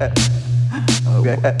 Okay.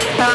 Stop.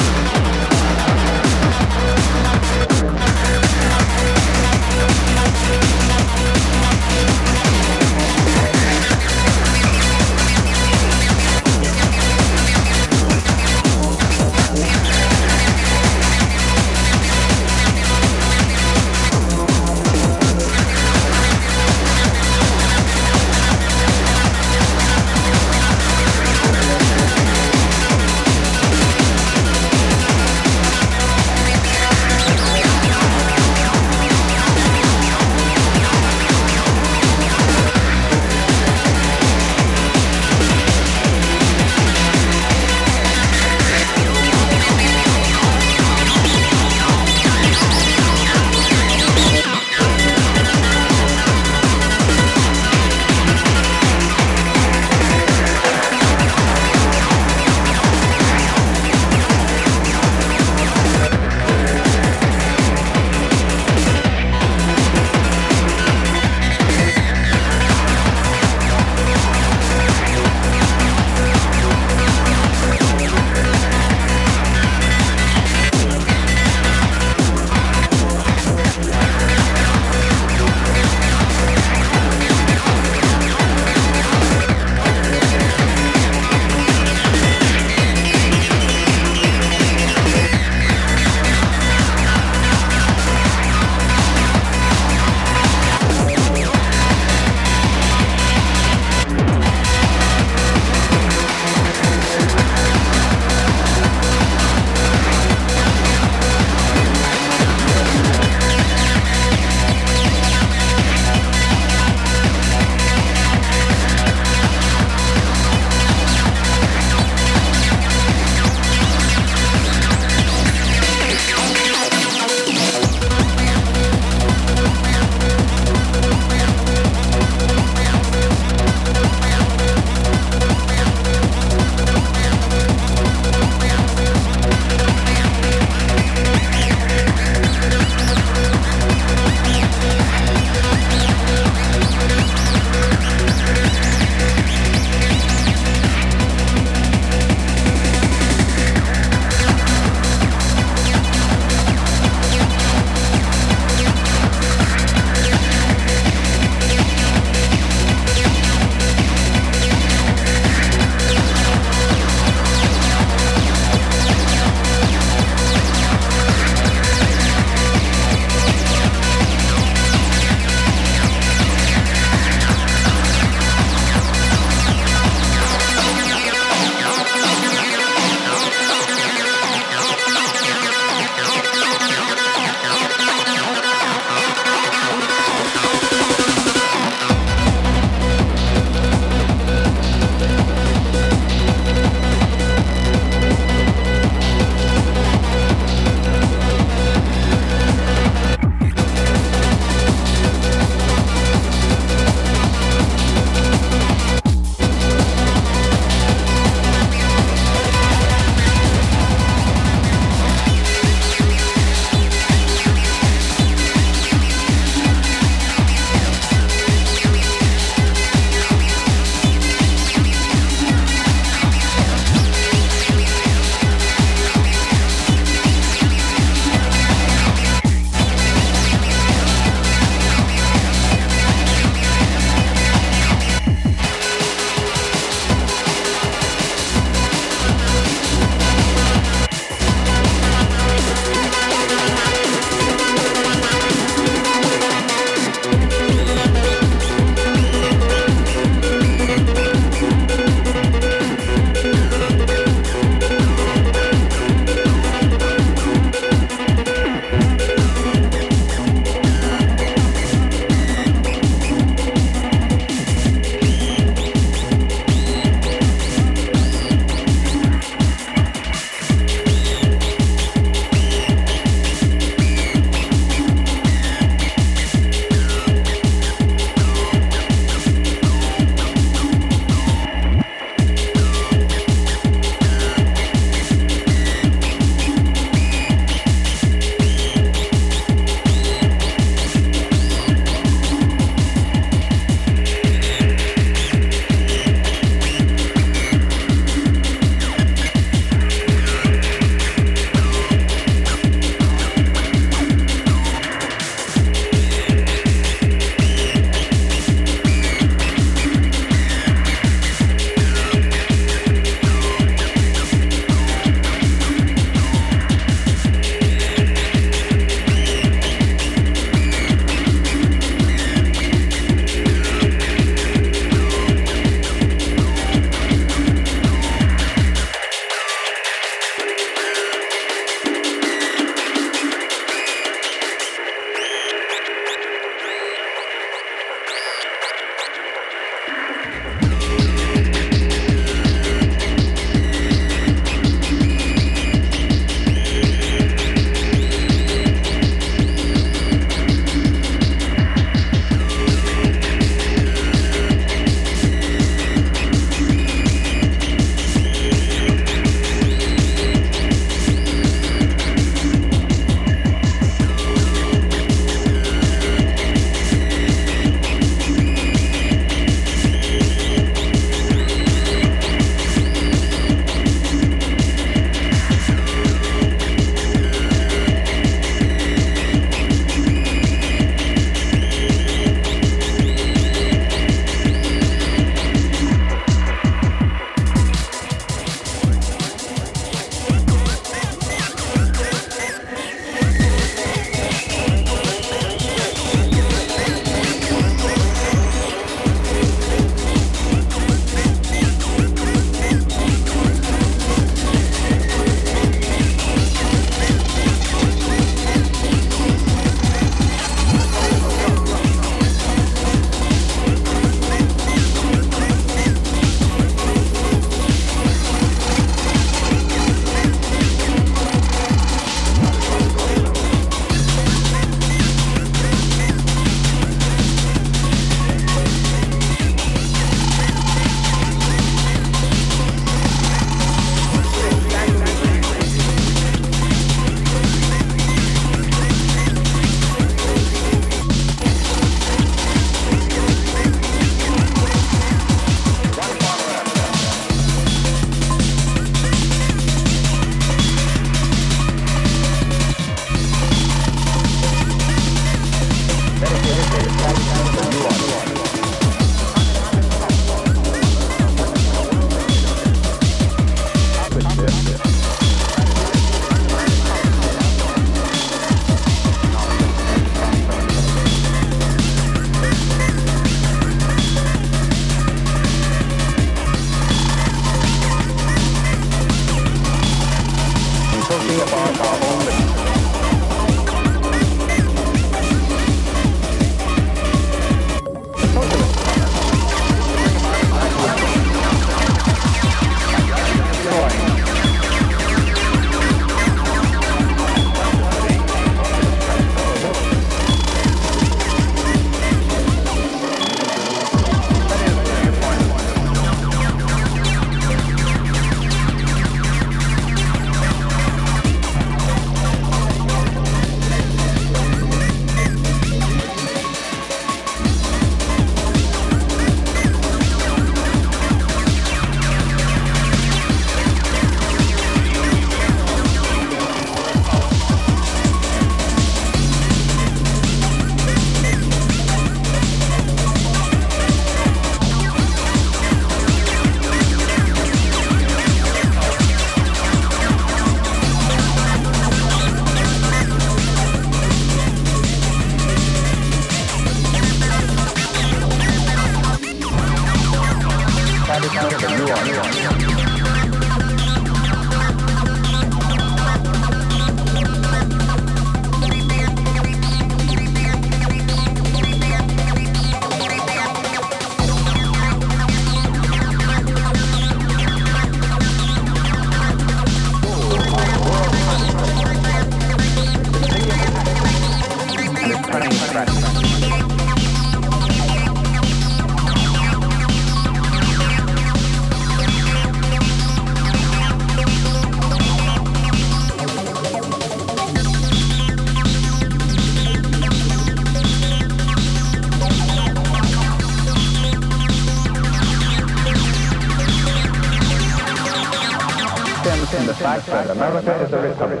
America is a republic,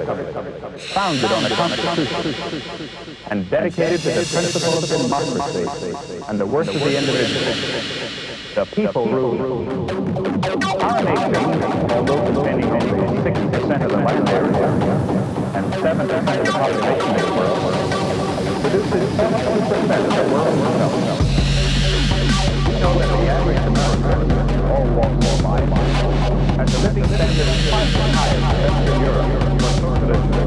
founded on a constitution, and dedicated to the principles of democracy and the worth of the individual. The people rule. Our nation, although containing only 6% of the land area and 7% of the population in the world, produces 70% of the world's wealth. We know that the average American, all walks of life, has a living standard